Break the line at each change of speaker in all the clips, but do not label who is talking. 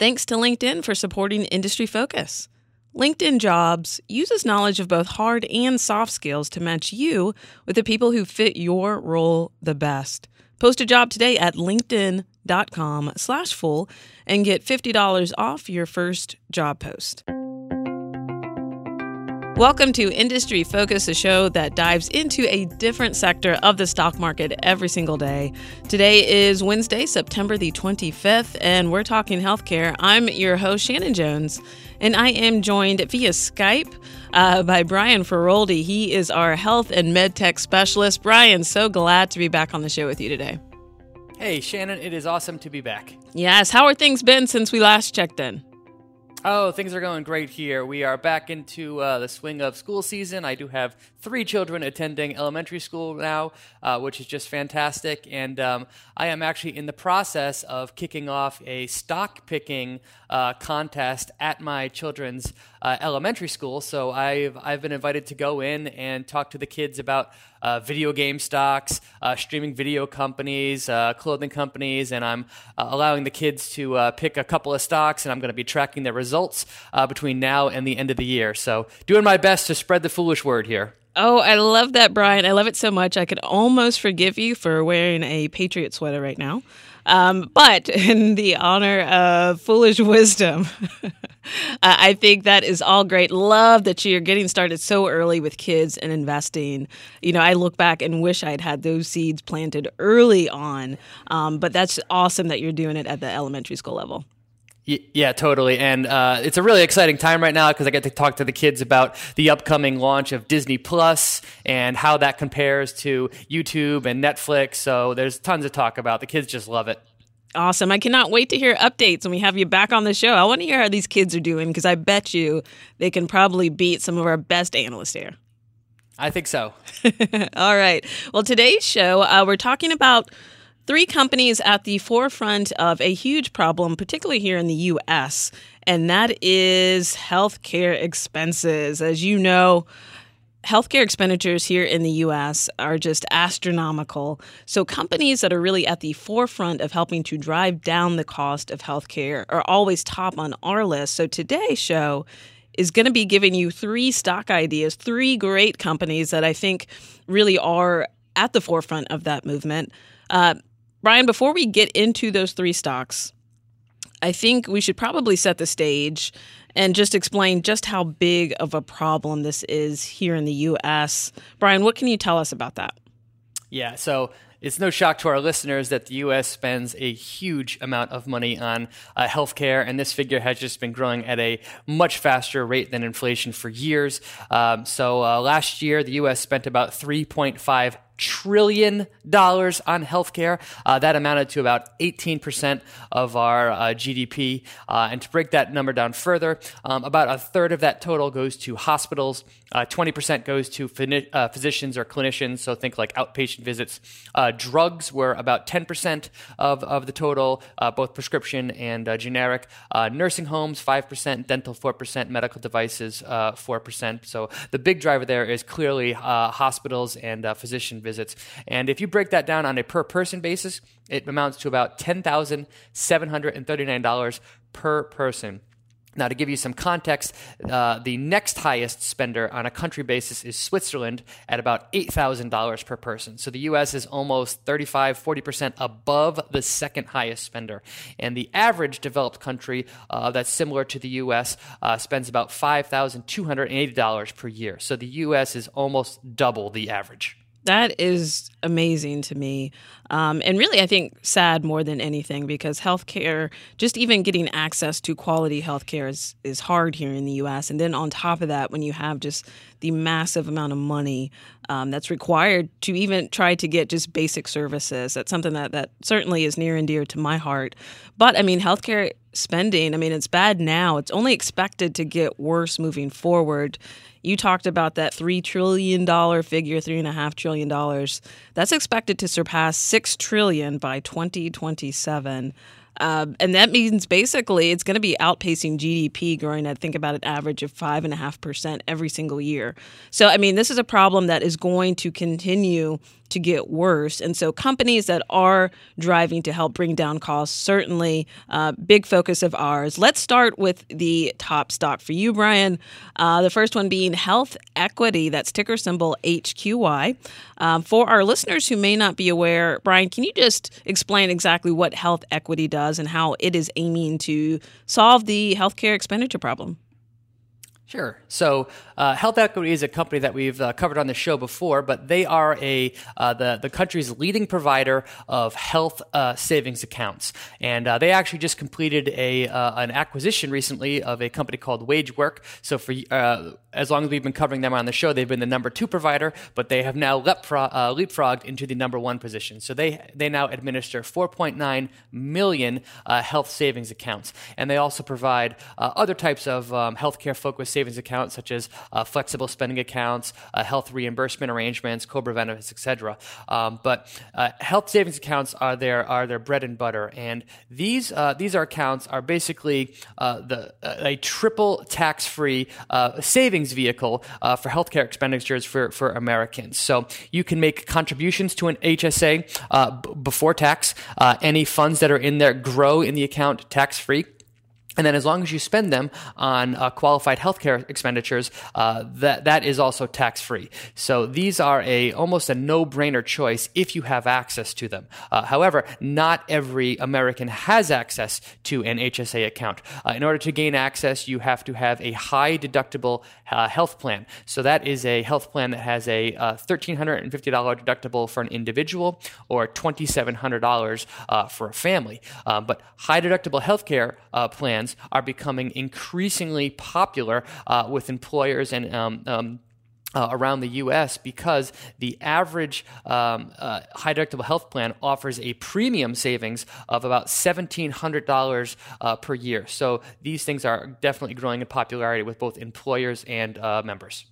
Thanks to LinkedIn for supporting Industry Focus. LinkedIn Jobs uses knowledge of both hard and soft skills to match you with the people who fit your role the best. Post a job today at linkedin.com slash fool and get $50 off your first job post. Welcome to Industry Focus, a show that dives into a different sector of the stock market every single day. Today is Wednesday, September the 25th, and we're talking healthcare. I'm your host, Shannon Jones, and I am joined via Skype uh, by Brian Feroldi. He is our health and med tech specialist. Brian, so glad to be back on the show with you today.
Hey, Shannon, it is awesome to be back.
Yes, how are things been since we last checked in?
Oh, things are going great here. We are back into uh, the swing of school season. I do have three children attending elementary school now, uh, which is just fantastic. And um, I am actually in the process of kicking off a stock picking uh, contest at my children's uh, elementary school. So I've I've been invited to go in and talk to the kids about uh, video game stocks, uh, streaming video companies, uh, clothing companies, and I'm allowing the kids to pick a couple of stocks, and I'm going to be tracking their results between now and the end of the year. So doing my best to spread the foolish word here.
Oh, I love that, Brian. I love it so much. I could almost forgive you for wearing a Patriot sweater right now. Um, but in the honor of foolish wisdom, I think that is all great. Love that you're getting started so early with kids and investing. You know, I look back and wish I'd had those seeds planted early on. Um, but that's awesome that you're doing it at the elementary school level.
Yeah, totally. And uh, it's a really exciting time right now because I get to talk to the kids about the upcoming launch of Disney Plus and how that compares to YouTube and Netflix. So there's tons to talk about. The kids just love it.
Awesome. I cannot wait to hear updates when we have you back on the show. I want to hear how these kids are doing because I bet you they can probably beat some of our best analysts here.
I think so.
All right. Well, today's show, uh, we're talking about three companies at the forefront of a huge problem, particularly here in the U.S., and that is healthcare expenses. As you know, healthcare expenditures here in the US are just astronomical. So, companies that are really at the forefront of helping to drive down the cost of healthcare are always top on our list. So, today's show is going to be giving you three stock ideas, three great companies that I think really are at the forefront of that movement. Uh, Brian, before we get into those three stocks, I think we should probably set the stage and just explain just how big of a problem this is here in the US. Brian, what can you tell us about that?
Yeah, so it's no shock to our listeners that the U.S. spends a huge amount of money on uh, healthcare, and this figure has just been growing at a much faster rate than inflation for years. Um, so uh, last year, the U.S. spent about 3.5 trillion dollars on healthcare. Uh, that amounted to about 18% of our uh, GDP. Uh, and to break that number down further, um, about a third of that total goes to hospitals. 20% uh, goes to uh, physicians or clinicians, so think like outpatient visits. Uh, drugs were about 10% of, of the total, both prescription and generic. nursing homes, 5%, dental, 4%, medical devices, 4%. So the big driver there is clearly hospitals and physician visits visits. And if you break that down on a per person basis, it amounts to about $10,739 per person. Now, to give you some context, uh, the next highest spender on a country basis is Switzerland at about $8,000 per person. So the US is almost 35, 40% above the second highest spender. And the average developed country uh, that's similar to the US uh, spends about $5,280 per year. So the US is almost double the average.
That is amazing to me. Um, and really, I think sad more than anything because healthcare, just even getting access to quality healthcare is, is hard here in the US. And then on top of that, when you have just the massive amount of money um, that's required to even try to get just basic services, that's something that, that certainly is near and dear to my heart. But I mean, healthcare spending, I mean, it's bad now. It's only expected to get worse moving forward. You talked about that $3 trillion figure, $3.5 trillion. That's expected to surpass 6 trillion by 2027. Um, and that means basically it's going to be outpacing GDP, growing at think about an average of five and a half percent every single year. So, I mean, this is a problem that is going to continue to get worse. And so, companies that are driving to help bring down costs certainly uh, big focus of ours. Let's start with the top stock for you, Brian. Uh, the first one being Health Equity. That's ticker symbol HQY. Um, for our listeners who may not be aware, Brian, can you just explain exactly what Health Equity does and how it is aiming to solve the healthcare expenditure problem?
Sure. So, uh, Health Equity is a company that we've uh, covered on the show before, but they are a uh, the the country's leading provider of health uh, savings accounts, and uh, they actually just completed a uh, an acquisition recently of a company called WageWork. So, for as long as we've been covering them on the show, they've been the number two provider, but they have now leapfrog, leapfrogged into the number one position. So they they now administer 4.9 million health savings accounts, and they also provide other types of um, healthcare focused savings accounts such as uh, flexible spending accounts, uh, health reimbursement arrangements, COBRA benefits, etc. Um, but uh, health savings accounts are their are their bread and butter, and these uh, these are accounts are basically uh, the a triple tax free savings vehicle for healthcare expenditures for for Americans. So you can make contributions to an HSA b- before tax. any funds that are in there grow in the account tax free. And then, as long as you spend them on uh, qualified healthcare expenditures, uh, that that is also tax free. So these are a almost a no brainer choice if you have access to them. Uh, however, not every American has access to an HSA account. Uh, in order to gain access, you have to have a high deductible uh, health plan. So that is a health plan that has a uh, $1,350 deductible for an individual or $2,700 for a family. but high deductible healthcare plan plans are becoming increasingly popular uh, with employers and um, um, uh, around the U.S. because the average um, uh, high deductible health plan offers a premium savings of about $1,700 uh, per year. So these things are definitely growing in popularity with both employers and uh, members.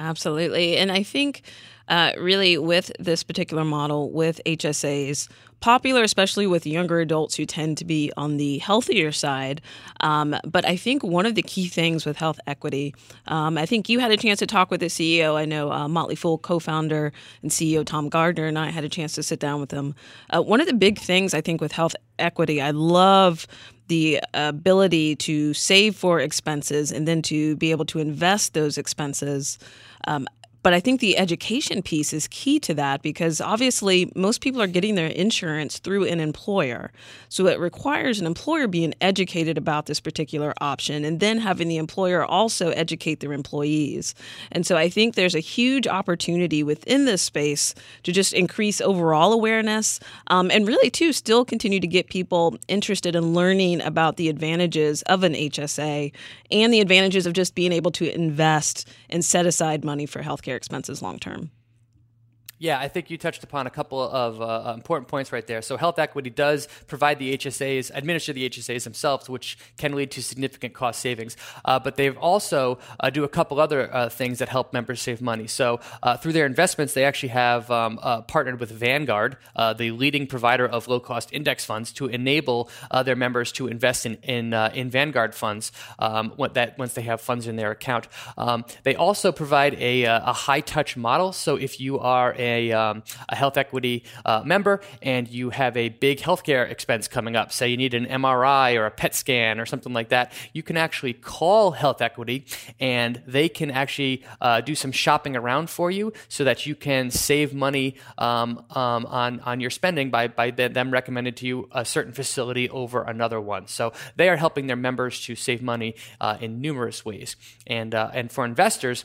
Absolutely. And I think uh, really with this particular model with HSAs, popular especially with younger adults who tend to be on the healthier side. Um, but I think one of the key things with health equity, um, I think you had a chance to talk with the CEO. I know uh, Motley Fool co founder and CEO Tom Gardner and I had a chance to sit down with him. Uh, one of the big things I think with health equity, I love the ability to save for expenses and then to be able to invest those expenses. Um, but I think the education piece is key to that because obviously most people are getting their insurance through an employer. So it requires an employer being educated about this particular option and then having the employer also educate their employees. And so I think there's a huge opportunity within this space to just increase overall awareness um, and really, too, still continue to get people interested in learning about the advantages of an HSA and the advantages of just being able to invest and set aside money for healthcare expenses long term.
Yeah, I think you touched upon a couple of uh, uh, important points right there. So, Health Equity does provide the HSAs, administer the HSAs themselves, which can lead to significant cost savings. Uh, but they've also uh, do a couple other uh, things that help members save money. So, uh, through their investments, they actually have um, partnered with Vanguard, the leading provider of low cost index funds, to enable their members to invest in in, in Vanguard funds um, that once they have funds in their account. Um, they also provide a, a high touch model. So, if you are a, um, a health equity uh, member and you have a big healthcare expense coming up, say you need an MRI or a PET scan or something like that, you can actually call Health Equity and they can actually uh, do some shopping around for you so that you can save money um, um, on, on your spending by, by them recommending to you a certain facility over another one. So they are helping their members to save money uh, in numerous ways. And, uh, and for investors,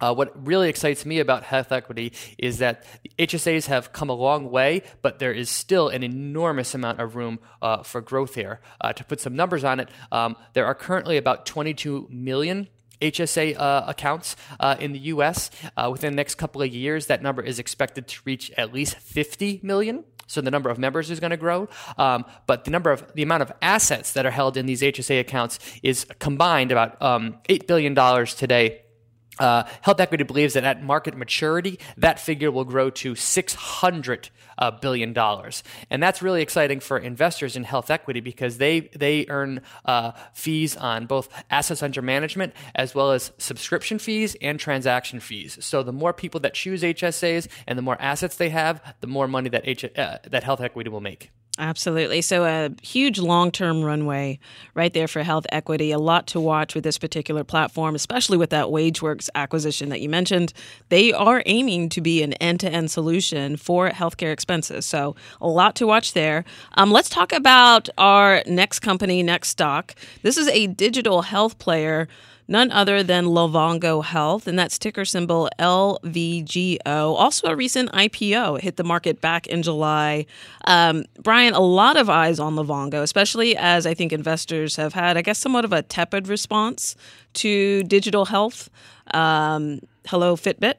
uh, what really excites me about health equity is that HSAs have come a long way, but there is still an enormous amount of room uh, for growth here. Uh, to put some numbers on it, um, there are currently about 22 million HSA uh, accounts uh, in the US. Uh, within the next couple of years, that number is expected to reach at least 50 million. So the number of members is going to grow, um, but the number of the amount of assets that are held in these HSA accounts is combined about um, eight billion dollars today Uh, Health Equity believes that at market maturity, that figure will grow to 600 uh, billion dollars, and that's really exciting for investors in health equity because they they earn uh, fees on both assets under management as well as subscription fees and transaction fees. So the more people that choose HSAs and the more assets they have, the more money that H- uh, that health equity will make.
Absolutely. So, a huge long term runway right there for health equity. A lot to watch with this particular platform, especially with that WageWorks acquisition that you mentioned. They are aiming to be an end to end solution for healthcare expenses. So, a lot to watch there. Um, let's talk about our next company, next stock. This is a digital health player none other than Livongo Health, and that's ticker symbol LVGO. Also, a recent IPO hit the market back in July. Um, Brian, a lot of eyes on Livongo, especially as I think investors have had, I guess, somewhat of a tepid response to digital health. Um, hello, Fitbit.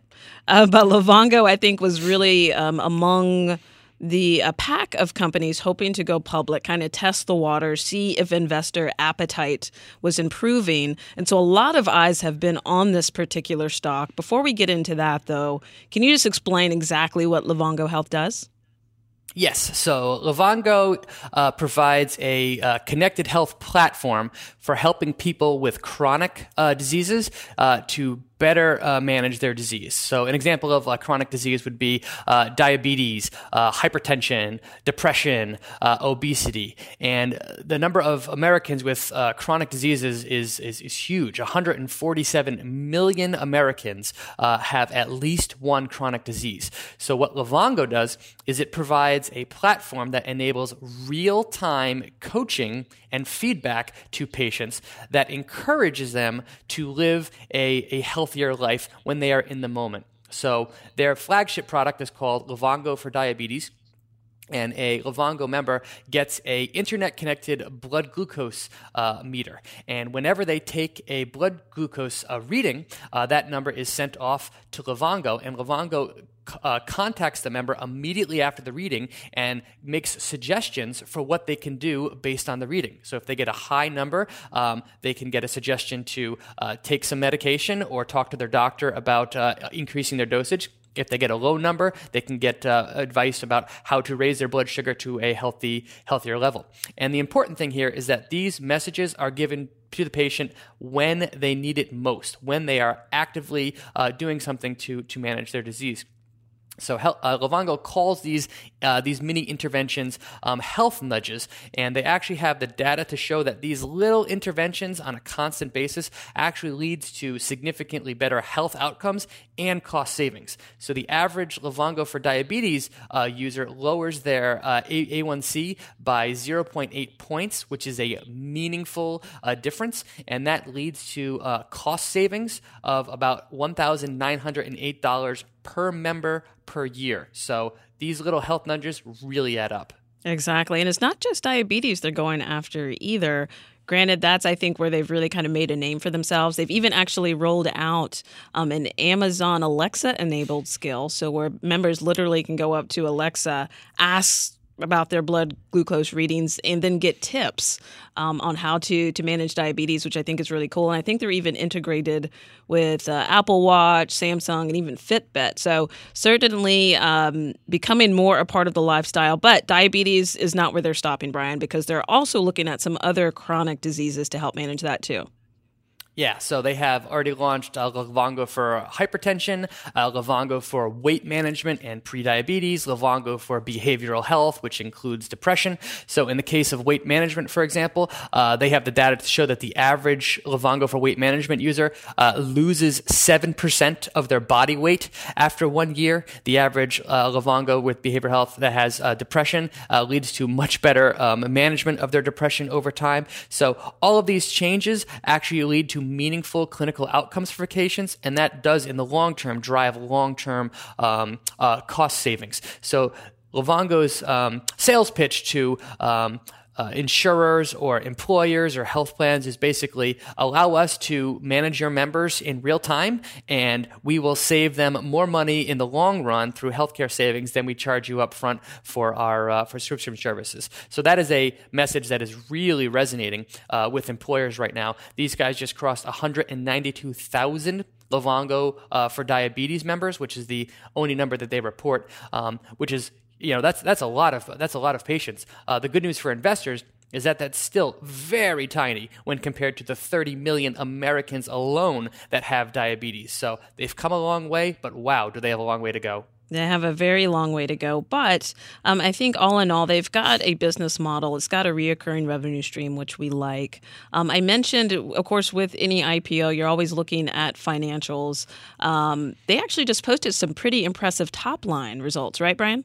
Uh, but Livongo, I think, was really um, among the a pack of companies hoping to go public, kind of test the water, see if investor appetite was improving. And so a lot of eyes have been on this particular stock. Before we get into that, though, can you just explain exactly what Livongo Health does?
Yes. So Livongo uh, provides a uh, connected health platform for helping people with chronic uh, diseases uh, to better uh, manage their disease. So, an example of a chronic disease would be uh, diabetes, uh, hypertension, depression, uh, obesity. And the number of Americans with uh, chronic diseases is, is, is, huge. 147 million Americans uh, have at least one chronic disease. So, what Livongo does is it provides a platform that enables real time coaching and feedback to patients that encourages them to live a, a healthier life when they are in the moment. So their flagship product is called Livongo for Diabetes and a Livongo member gets a internet connected blood glucose uh, meter. And whenever they take a blood glucose uh, reading, uh, that number is sent off to Livongo, and Livongo uh, contacts the member immediately after the reading and makes suggestions for what they can do based on the reading. So, if they get a high number, um, they can get a suggestion to uh, take some medication or talk to their doctor about uh, increasing their dosage. If they get a low number, they can get uh, advice about how to raise their blood sugar to a healthy, healthier level. And the important thing here is that these messages are given to the patient when they need it most, when they are actively uh, doing something to, to manage their disease. So uh, calls these uh, these mini interventions um, health nudges, and they actually have the data to show that these little interventions on a constant basis actually leads to significantly better health outcomes and cost savings. So the average Livongo for diabetes uh, user lowers their uh, A- A1C by 0.8 points, which is a meaningful uh, difference, and that leads to uh, cost savings of about $1,908 per member per year. So these little health nudges really add up.
Exactly. And it's not just diabetes they're going after either. Granted, that's, I think, where they've really kind of made a name for themselves. They've even actually rolled out um, an Amazon Alexa enabled skill. So, where members literally can go up to Alexa, ask about their blood glucose readings and then get tips um, on how to to manage diabetes, which I think is really cool. And I think they're even integrated with uh, Apple Watch, Samsung, and even Fitbit. So certainly um, becoming more a part of the lifestyle. But diabetes is not where they're stopping, Brian, because they're also looking at some other chronic diseases to help manage that too.
Yeah, so they have already launched uh, for hypertension, uh, for weight management and prediabetes, Livongo for behavioral health, which includes depression. So, in the case of weight management, for example, uh, they have the data to show that the average Livongo for weight management user uh, loses 7% of their body weight after one year. The average uh, with behavioral health that has uh, depression uh, leads to much better um, management of their depression over time. So, all of these changes actually lead to meaningful clinical outcomes for patients, and that does, in the long term, drive long term um, uh, cost savings. So, Livongo's um, sales pitch to um, uh, insurers or employers or health plans is basically allow us to manage your members in real time and we will save them more money in the long run through healthcare savings than we charge you up front for our uh, for subscription services. So that is a message that is really resonating uh, with employers right now. These guys just crossed 192,000 Livongo uh, for diabetes members, which is the only number that they report, um, which is you know that's that's a lot of that's a lot of patients. Uh, the good news for investors is that that's still very tiny when compared to the 30 million Americans alone that have diabetes. So they've come a long way, but wow, do they have a long way to go?
They have a very long way to go, but um, I think all in all, they've got a business model. It's got a reoccurring revenue stream, which we like. Um, I mentioned, of course, with any IPO, you're always looking at financials. Um, they actually just posted some pretty impressive top line results, right, Brian?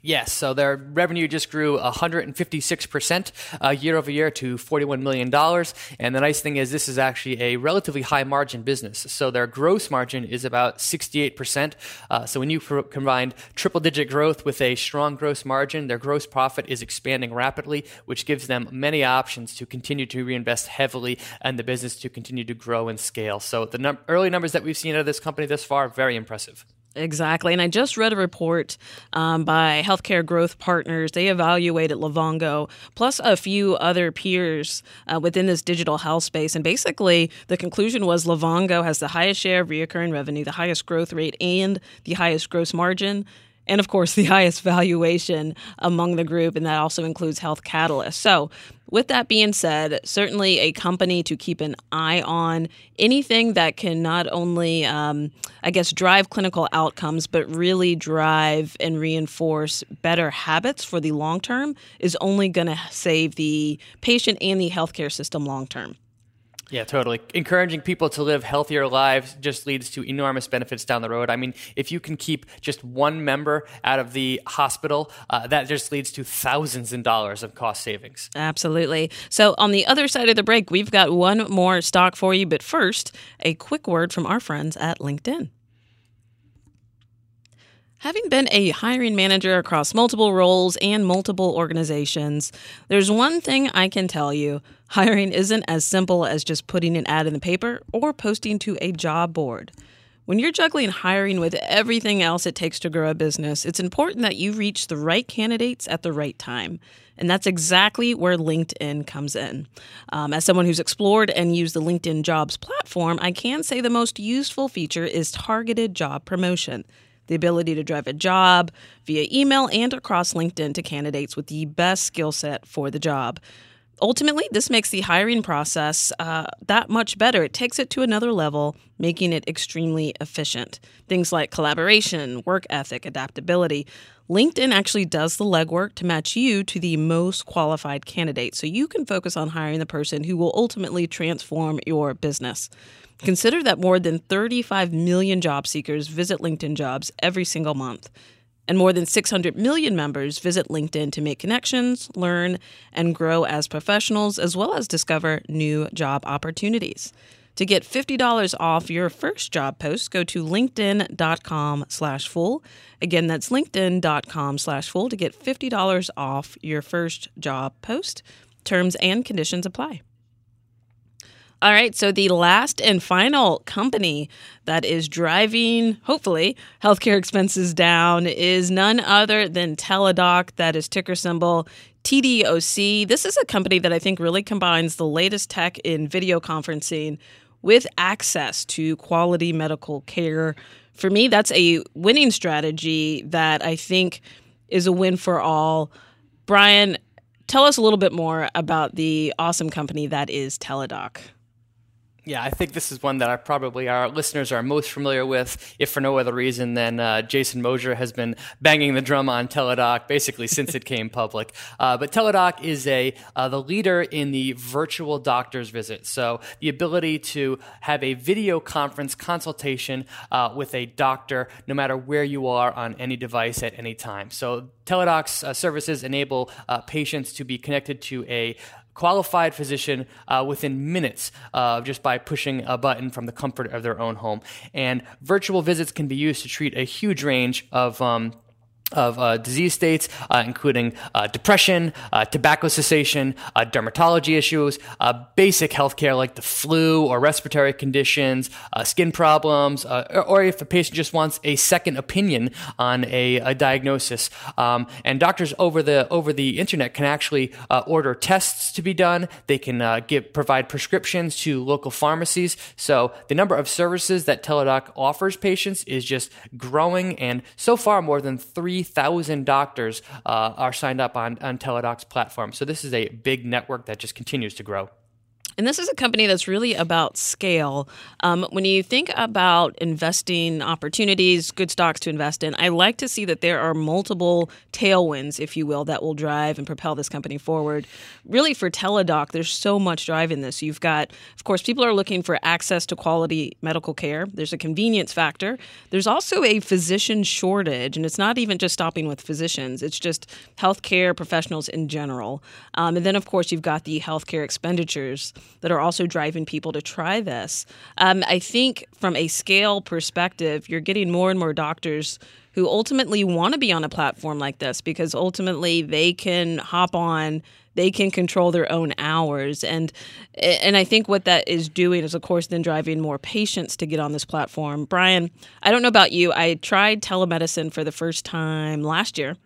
Yes, so their revenue just grew 156% uh, year over year to $41 million. And the nice thing is, this is actually a relatively high margin business. So their gross margin is about 68%. Uh, so when you combine triple digit growth with a strong gross margin, their gross profit is expanding rapidly, which gives them many options to continue to reinvest heavily and the business to continue to grow and scale. So the num- early numbers that we've seen out of this company thus far, very impressive.
Exactly. And I just read a report um, by Healthcare Growth Partners. They evaluated Livongo plus a few other peers uh, within this digital health space. And basically, the conclusion was Livongo has the highest share of reoccurring revenue, the highest growth rate, and the highest gross margin and of course the highest valuation among the group, and that also includes Health Catalyst. So, with that being said, certainly a company to keep an eye on. Anything that can not only, um, I guess, drive clinical outcomes, but really drive and reinforce better habits for the long term is only going to save the patient and the healthcare system long term.
Yeah, totally. Encouraging people to live healthier lives just leads to enormous benefits down the road. I mean, if you can keep just one member out of the hospital, uh, that just leads to thousands in dollars of cost savings.
Absolutely. So, on the other side of the break, we've got one more stock for you. But first, a quick word from our friends at LinkedIn. Having been a hiring manager across multiple roles and multiple organizations, there's one thing I can tell you hiring isn't as simple as just putting an ad in the paper or posting to a job board. When you're juggling hiring with everything else it takes to grow a business, it's important that you reach the right candidates at the right time. And that's exactly where LinkedIn comes in. Um, as someone who's explored and used the LinkedIn jobs platform, I can say the most useful feature is targeted job promotion the ability to drive a job via email and across LinkedIn to candidates with the best skill set for the job. Ultimately, this makes the hiring process uh, that much better. It takes it to another level, making it extremely efficient. Things like collaboration, work ethic, adaptability. LinkedIn actually does the legwork to match you to the most qualified candidate so you can focus on hiring the person who will ultimately transform your business. Consider that more than 35 million job seekers visit LinkedIn jobs every single month, and more than 600 million members visit LinkedIn to make connections, learn, and grow as professionals, as well as discover new job opportunities. To get $50 off your first job post, go to linkedin.com slash fool. Again, that's linkedin.com slash fool to get $50 off your first job post. Terms and conditions apply. All right, so the last and final company that is driving, hopefully, healthcare expenses down is none other than Teladoc. That is ticker symbol TDOC. This is a company that I think really combines the latest tech in video conferencing with access to quality medical care. For me, that's a winning strategy that I think is a win for all. Brian, tell us a little bit more about the awesome company that is Teladoc.
Yeah, I think this is one that our, probably our listeners are most familiar with, if for no other reason than uh, Jason Moser has been banging the drum on Teladoc basically since it came public. Uh, but Teladoc is a uh, the leader in the virtual doctor's visit. So the ability to have a video conference consultation uh, with a doctor, no matter where you are on any device at any time. So Teladoc's uh, services enable uh, patients to be connected to a qualified physician uh, within minutes uh, just by pushing a button from the comfort of their own home. And virtual visits can be used to treat a huge range of um, of uh, disease states, uh, including uh, depression, uh, tobacco cessation, uh, dermatology issues, uh, basic healthcare like the flu or respiratory conditions, skin problems, or, or, if a patient just wants a second opinion on a, a diagnosis. Um, and doctors over the over the internet can actually order tests to be done. They can give provide prescriptions to local pharmacies. So the number of services that Teladoc offers patients is just growing, and so far more than three 3,000 doctors uh, are signed up on, on Teladoc's platform. So this is a big network that just continues to grow.
And this is a company that's really about scale. Um, when you think about investing opportunities, good stocks to invest in, I like to see that there are multiple tailwinds, if you will, that will drive and propel this company forward. Really, for Teladoc, there's so much drive in this. You've got, of course, people are looking for access to quality medical care. There's a convenience factor. There's also a physician shortage, and it's not even just stopping with physicians, it's just healthcare professionals in general. Um, and then, of course, you've got the healthcare expenditures that are also driving people to try this. Um, I think from a scale perspective, you're getting more and more doctors who ultimately want to be on a platform like this because ultimately they can hop on they can control their own hours and and I think what that is doing is of course then driving more patients to get on this platform. Brian, I don't know about you. I tried telemedicine for the first time last year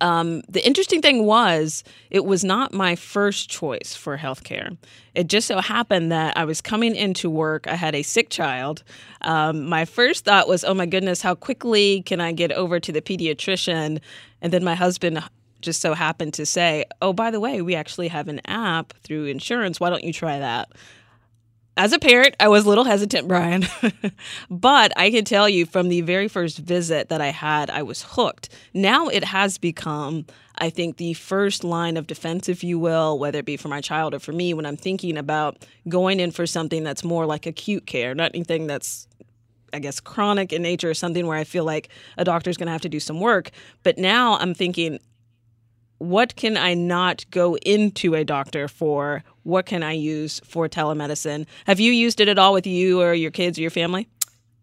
um, the interesting thing was, it was not my first choice for healthcare. It just so happened that I was coming into work. I had a sick child. Um, my first thought was, oh my goodness, how quickly can I get over to the pediatrician? And then my husband just so happened to say, oh, by the way, we actually have an app through insurance. Why don't you try that? As a parent, I was a little hesitant, Brian. but I can tell you from the very first visit that I had, I was hooked. Now it has become, I think, the first line of defense, if you will, whether it be for my child or for me, when I'm thinking about going in for something that's more like acute care, not anything that's I guess chronic in nature or something where I feel like a doctor's going to have to do some work. But now I'm thinking, what can I not go into a doctor for? What can I use for telemedicine? Have you used it at all with you or your kids or your family?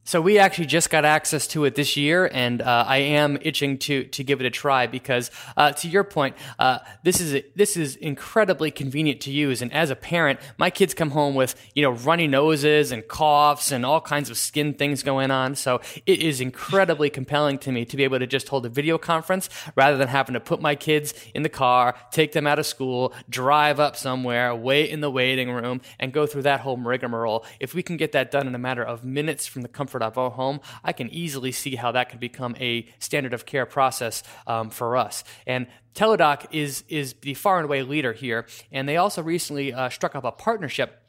So we actually just got access to it this year, and uh, I am itching to to give it a try because, uh, to your point, uh, this is this is incredibly convenient to use. And as a parent, my kids come home with you know runny noses and coughs and all kinds of skin things going on. So it is incredibly compelling to me to be able to just hold a video conference rather than having to put my kids in the car, take them out of school, drive up somewhere, wait in the waiting room, and go through that whole rigmarole. If we can get that done in a matter of minutes from the comfort comfort of our home, I can easily see how that could become a standard of care process um, for us. And Teladoc is is the far and away leader here, and they also recently uh, struck up a partnership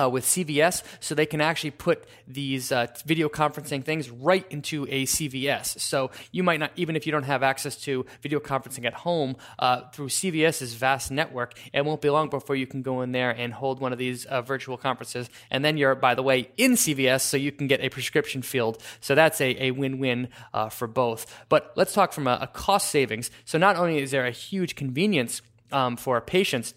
uh, with CVS, so they can actually put these uh, video conferencing things right into a CVS. So you might not, even if you don't have access to video conferencing at home uh, through CVS's vast network, it won't be long before you can go in there and hold one of these uh, virtual conferences. And then you're, by the way, in CVS, so you can get a prescription filled. So that's a, a win-win uh, for both. But let's talk from a, a, cost savings. So not only is there a huge convenience um, for patients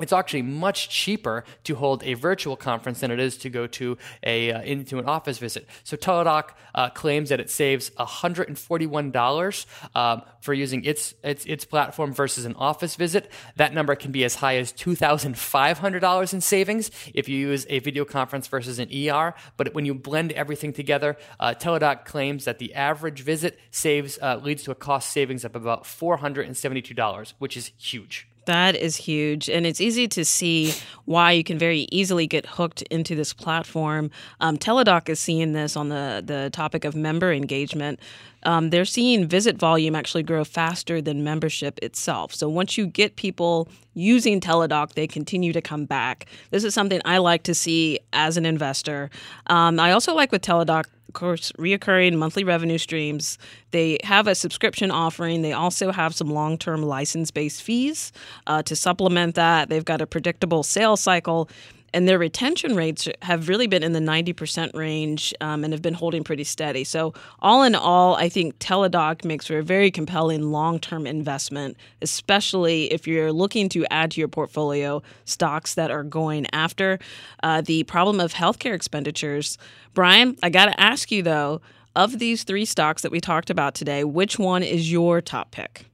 it's actually much cheaper to hold a virtual conference than it is to go to a uh, into an office visit. So Teladoc uh, claims that it saves $141 um, for using its, its its platform versus an office visit. That number can be as high as $2,500 in savings if you use a video conference versus an ER. But when you blend everything together, uh, Teladoc claims that the average visit saves uh, leads to a cost savings of about $472, which is huge.
That is huge. And it's easy to see why you can very easily get hooked into this platform. Um, Teladoc is seeing this on the, the topic of member engagement. Um, they're seeing visit volume actually grow faster than membership itself. So once you get people using Teladoc, they continue to come back. This is something I like to see as an investor. Um, I also like with Teladoc course, reoccurring monthly revenue streams. They have a subscription offering. They also have some long term license based fees uh, to supplement that. They've got a predictable sales cycle and their retention rates have really been in the 90% range um, and have been holding pretty steady. So, all in all, I think Teladoc makes for a very compelling long term investment, especially if you're looking to add to your portfolio stocks that are going after uh, the problem of healthcare expenditures. Brian, I got to ask you though. of these three stocks that we talked about today, which one is your top pick?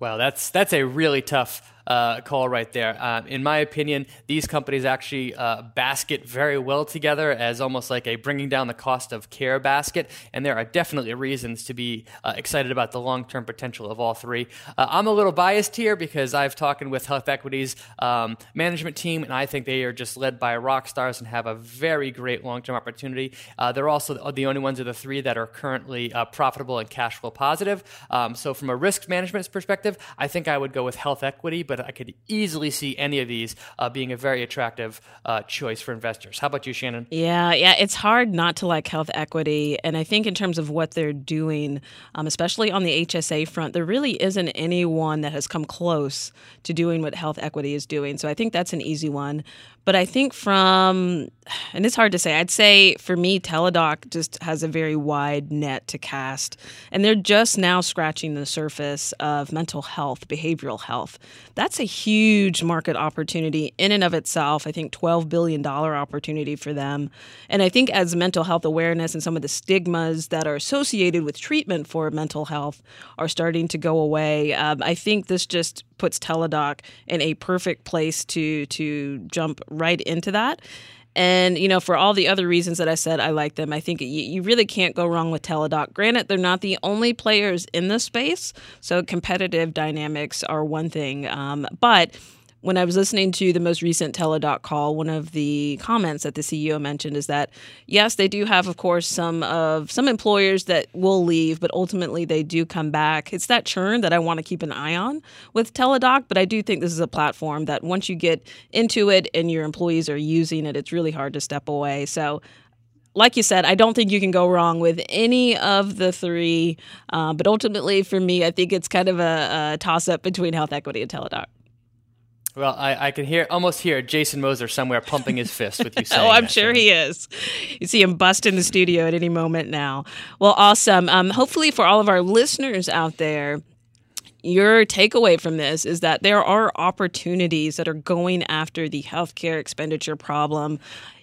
Well, that's that's a really tough uh, call right there. Uh, in my opinion, these companies actually uh, basket very well together as almost like a bringing down the cost of care basket. And there are definitely reasons to be uh, excited about the long term potential of all three. Uh, I'm a little biased here because I've talked with Health Equity's um, management team, and I think they are just led by rock stars and have a very great long term opportunity. Uh, they're also the only ones of the three that are currently profitable and cash flow positive. Um, so, from a risk management perspective, I think I would go with Health Equity, but but I could easily see any of these uh, being a very attractive uh, choice for investors. How about you, Shannon?
Yeah, yeah, it's hard not to like health equity, and I think in terms of what they're doing, um, especially on the HSA front, there really isn't anyone that has come close to doing what health equity is doing. So I think that's an easy one. But I think from, and it's hard to say, I'd say for me, Teladoc just has a very wide net to cast. And they're just now scratching the surface of mental health, behavioral health. That's a huge market opportunity in and of itself. I think $12 billion opportunity for them. And I think as mental health awareness and some of the stigmas that are associated with treatment for mental health are starting to go away, um, I think this just puts Teladoc in a perfect place to to jump right into that. And you know, for all the other reasons that I said, I like them. I think you, you, really can't go wrong with Teladoc. Granted, they're not the only players in the space, so competitive dynamics are one thing. Um, but when I was listening to the most recent Teladoc call, one of the comments that the CEO mentioned is that yes, they do have, of course, some of some employers that will leave, but ultimately they do come back. It's that churn that I want to keep an eye on with Teladoc, but I do think this is a platform that once you get into it and your employees are using it, it's really hard to step away. So like you said, I don't think you can go wrong with any of the three. Uh, but ultimately, for me, I think it's kind of a, a toss up between Health Equity and Teladoc.
Well, I, I can hear almost hear Jason Moser somewhere pumping his fist with you
oh, I'm sure he is. You see him bust in the studio at any moment now. Well, awesome. Um, hopefully, for all of our listeners out there, your takeaway from this is that there are opportunities that are going after the healthcare expenditure problem.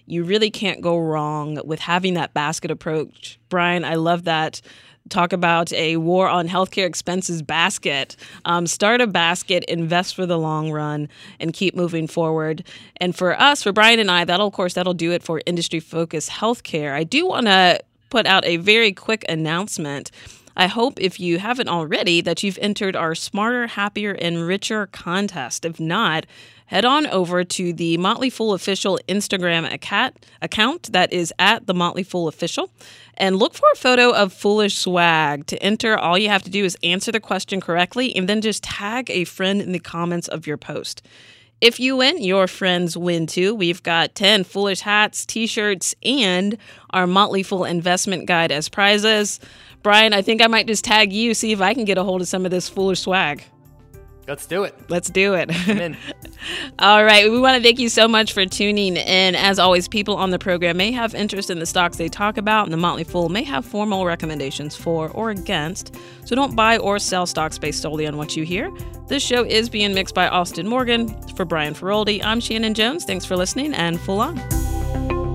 You really can't go wrong with having that basket approach. Brian, I love that talk about a war on healthcare expenses basket. Um, start a basket, invest for the long run, and keep moving forward. And for us, for Brian and I, that'll, of course, that'll do it for industry focused healthcare. I do want to put out a very quick announcement. I hope if you haven't already that you've entered our Smarter, Happier, and Richer contest. If not, head on over to the Motley Fool official Instagram account that is at the Motley Fool official and look for a photo of foolish swag. To enter, all you have to do is answer the question correctly and then just tag a friend in the comments of your post. If you win, your friends win too. We've got 10 foolish hats, t shirts, and our Motley Fool investment guide as prizes. Brian, I think I might just tag you, see if I can get a hold of some of this foolish swag.
Let's do it.
Let's do it. All right. We want to thank you so much for tuning in. As always, people on the program may have interest in the stocks they talk about, and the Motley Fool may have formal recommendations for or against. So don't buy or sell stocks based solely on what you hear. This show is being mixed by Austin Morgan. For Brian Feroldi, I'm Shannon Jones. Thanks for listening and Fool on.